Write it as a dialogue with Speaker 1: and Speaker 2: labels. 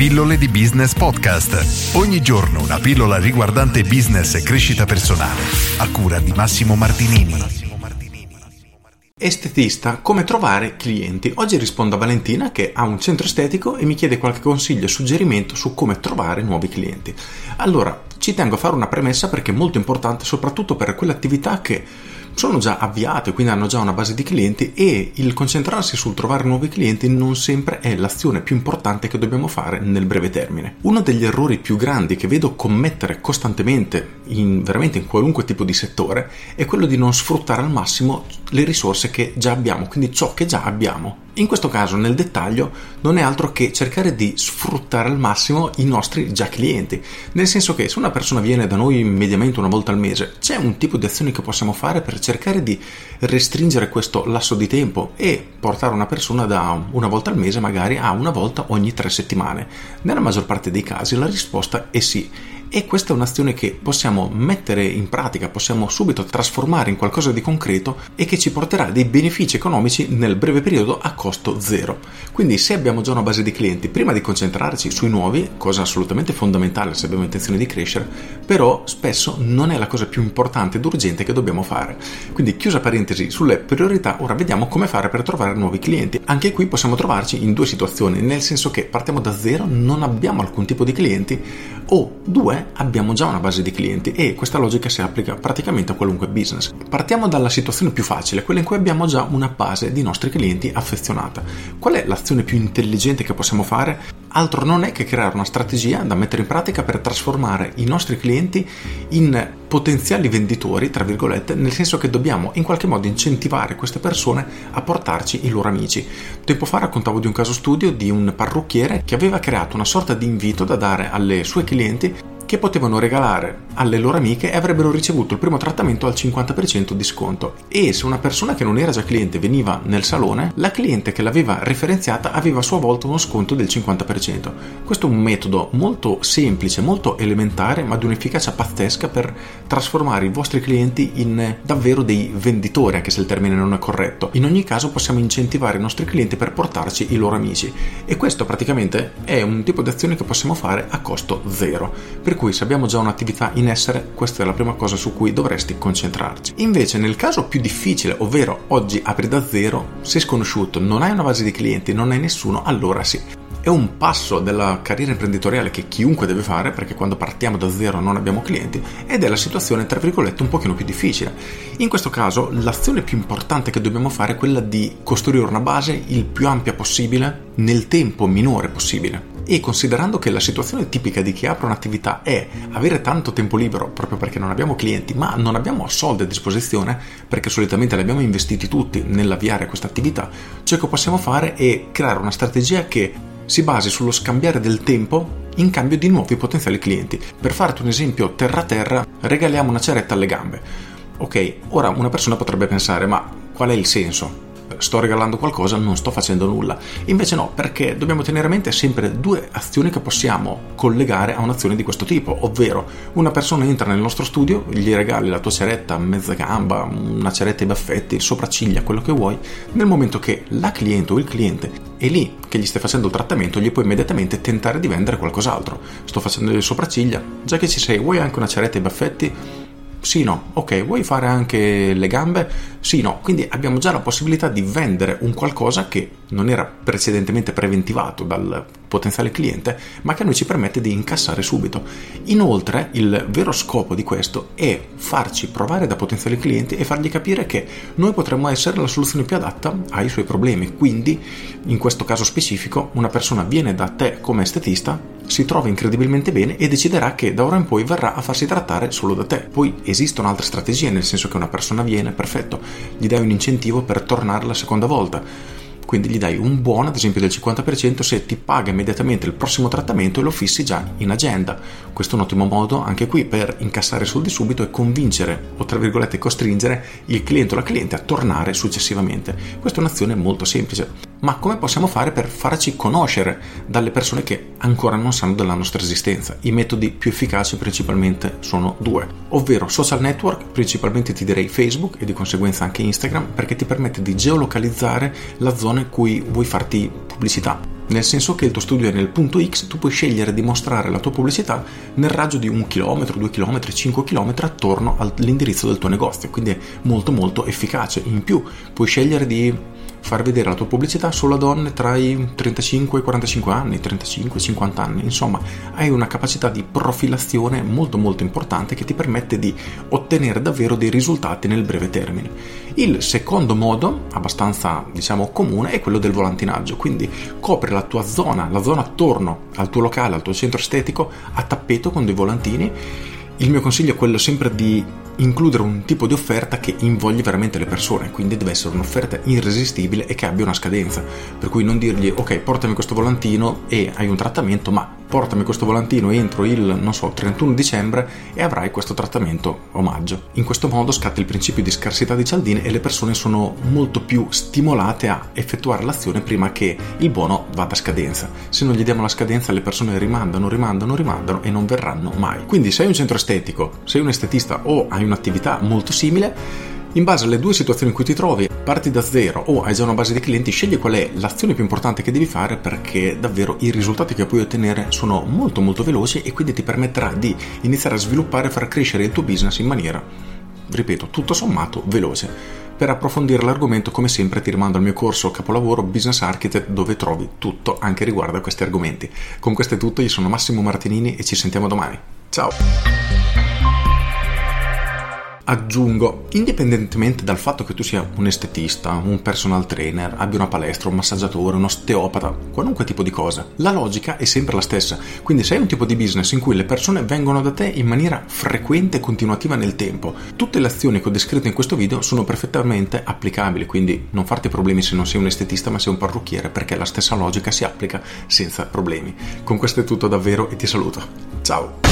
Speaker 1: Pillole di Business Podcast. Ogni giorno una pillola riguardante business e crescita personale. A cura di Massimo Martinini.
Speaker 2: Estetista, come trovare clienti? Oggi rispondo a Valentina che ha un centro estetico e mi chiede qualche consiglio e suggerimento su come trovare nuovi clienti. Allora, ci tengo a fare una premessa perché è molto importante soprattutto per quelle attività che sono già avviate, quindi hanno già una base di clienti e il concentrarsi sul trovare nuovi clienti non sempre è l'azione più importante che dobbiamo fare nel breve termine. Uno degli errori più grandi che vedo commettere costantemente in veramente in qualunque tipo di settore è quello di non sfruttare al massimo le risorse che già abbiamo, quindi ciò che già abbiamo. In questo caso, nel dettaglio, non è altro che cercare di sfruttare al massimo i nostri già clienti, nel senso che se una persona viene da noi mediamente una volta al mese, c'è un tipo di azioni che possiamo fare per cercare di restringere questo lasso di tempo e portare una persona da una volta al mese magari a una volta ogni tre settimane. Nella maggior parte dei casi la risposta è sì e questa è un'azione che possiamo mettere in pratica, possiamo subito trasformare in qualcosa di concreto e che ci porterà dei benefici economici nel breve periodo a costo zero. Quindi se abbiamo già una base di clienti, prima di concentrarci sui nuovi, cosa assolutamente fondamentale se abbiamo intenzione di crescere, però spesso non è la cosa più importante ed urgente che dobbiamo fare. Quindi chiusa parentesi sulle priorità, ora vediamo come fare per trovare nuovi clienti. Anche qui possiamo trovarci in due situazioni, nel senso che partiamo da zero, non abbiamo alcun tipo di clienti o due abbiamo già una base di clienti e questa logica si applica praticamente a qualunque business. Partiamo dalla situazione più facile, quella in cui abbiamo già una base di nostri clienti affezionata. Qual è l'azione più intelligente che possiamo fare? Altro non è che creare una strategia da mettere in pratica per trasformare i nostri clienti in potenziali venditori, tra virgolette, nel senso che dobbiamo in qualche modo incentivare queste persone a portarci i loro amici. Tempo fa raccontavo di un caso studio di un parrucchiere che aveva creato una sorta di invito da dare alle sue clienti che potevano regalare alle loro amiche e avrebbero ricevuto il primo trattamento al 50% di sconto. E se una persona che non era già cliente veniva nel salone, la cliente che l'aveva referenziata aveva a sua volta uno sconto del 50%. Questo è un metodo molto semplice, molto elementare, ma di un'efficacia pazzesca per trasformare i vostri clienti in davvero dei venditori, anche se il termine non è corretto. In ogni caso possiamo incentivare i nostri clienti per portarci i loro amici e questo praticamente è un tipo di azione che possiamo fare a costo zero. Per cui se abbiamo già un'attività in essere, questa è la prima cosa su cui dovresti concentrarci. Invece nel caso più difficile, ovvero oggi apri da zero, sei sconosciuto, non hai una base di clienti, non hai nessuno, allora sì. È un passo della carriera imprenditoriale che chiunque deve fare perché quando partiamo da zero non abbiamo clienti ed è la situazione tra virgolette un pochino più difficile. In questo caso l'azione più importante che dobbiamo fare è quella di costruire una base il più ampia possibile nel tempo minore possibile e considerando che la situazione tipica di chi apre un'attività è avere tanto tempo libero proprio perché non abbiamo clienti ma non abbiamo soldi a disposizione perché solitamente li abbiamo investiti tutti nell'avviare questa attività, ciò che possiamo fare è creare una strategia che si basi sullo scambiare del tempo in cambio di nuovi potenziali clienti. Per farti un esempio terra-terra, regaliamo una ceretta alle gambe. Ok, ora una persona potrebbe pensare, ma qual è il senso? Sto regalando qualcosa, non sto facendo nulla. Invece no, perché dobbiamo tenere a mente sempre due azioni che possiamo collegare a un'azione di questo tipo, ovvero una persona entra nel nostro studio, gli regali la tua ceretta, mezza gamba, una ceretta ai baffetti, il sopracciglia, quello che vuoi, nel momento che la cliente o il cliente è lì che gli stai facendo il trattamento, gli puoi immediatamente tentare di vendere qualcos'altro. Sto facendo le sopracciglia, già che ci sei, vuoi anche una ceretta ai baffetti? Sì, no. Ok, vuoi fare anche le gambe? Sì, no. Quindi abbiamo già la possibilità di vendere un qualcosa che non era precedentemente preventivato dal potenziale cliente, ma che a noi ci permette di incassare subito. Inoltre, il vero scopo di questo è farci provare da potenziali clienti e fargli capire che noi potremmo essere la soluzione più adatta ai suoi problemi. Quindi, in questo caso specifico, una persona viene da te come estetista, si trova incredibilmente bene e deciderà che da ora in poi verrà a farsi trattare solo da te. Poi esistono altre strategie, nel senso che una persona viene, perfetto, gli dai un incentivo per tornare la seconda volta quindi gli dai un buono, ad esempio del 50%, se ti paga immediatamente il prossimo trattamento e lo fissi già in agenda. Questo è un ottimo modo anche qui per incassare soldi subito e convincere o tra virgolette costringere il cliente o la cliente a tornare successivamente. Questa è un'azione molto semplice ma come possiamo fare per farci conoscere dalle persone che ancora non sanno della nostra esistenza? I metodi più efficaci principalmente sono due, ovvero social network, principalmente ti direi Facebook e di conseguenza anche Instagram, perché ti permette di geolocalizzare la zona cui vuoi farti pubblicità nel senso che il tuo studio è nel punto X, tu puoi scegliere di mostrare la tua pubblicità nel raggio di un chilometro, due chilometri, cinque chilometri attorno all'indirizzo del tuo negozio, quindi è molto molto efficace. In più puoi scegliere di far vedere la tua pubblicità solo a donne tra i 35 e i 45 anni, 35-50 anni, insomma hai una capacità di profilazione molto molto importante che ti permette di ottenere davvero dei risultati nel breve termine. Il secondo modo, abbastanza diciamo comune, è quello del volantinaggio, quindi copri la tua zona, la zona attorno al tuo locale, al tuo centro estetico a tappeto con dei volantini. Il mio consiglio è quello sempre di includere un tipo di offerta che invogli veramente le persone, quindi deve essere un'offerta irresistibile e che abbia una scadenza, per cui non dirgli ok portami questo volantino e hai un trattamento, ma portami questo volantino entro il, non so, 31 dicembre e avrai questo trattamento omaggio. In questo modo scatta il principio di scarsità di cialdine e le persone sono molto più stimolate a effettuare l'azione prima che il buono vada a scadenza. Se non gli diamo la scadenza le persone rimandano, rimandano, rimandano e non verranno mai. Quindi se hai un centro estetico, sei un estetista o hai un'attività molto simile, in base alle due situazioni in cui ti trovi, parti da zero o hai già una base di clienti, scegli qual è l'azione più importante che devi fare perché davvero i risultati che puoi ottenere sono molto molto veloci e quindi ti permetterà di iniziare a sviluppare e far crescere il tuo business in maniera, ripeto, tutto sommato veloce. Per approfondire l'argomento, come sempre, ti rimando al mio corso capolavoro Business Architect dove trovi tutto anche riguardo a questi argomenti. Con questo è tutto, io sono Massimo Martinini e ci sentiamo domani. Ciao! Aggiungo, indipendentemente dal fatto che tu sia un estetista, un personal trainer, abbia una palestra, un massaggiatore, un osteopata, qualunque tipo di cosa, la logica è sempre la stessa. Quindi se hai un tipo di business in cui le persone vengono da te in maniera frequente e continuativa nel tempo, tutte le azioni che ho descritto in questo video sono perfettamente applicabili, quindi non farti problemi se non sei un estetista ma sei un parrucchiere, perché la stessa logica si applica senza problemi. Con questo è tutto davvero e ti saluto. Ciao!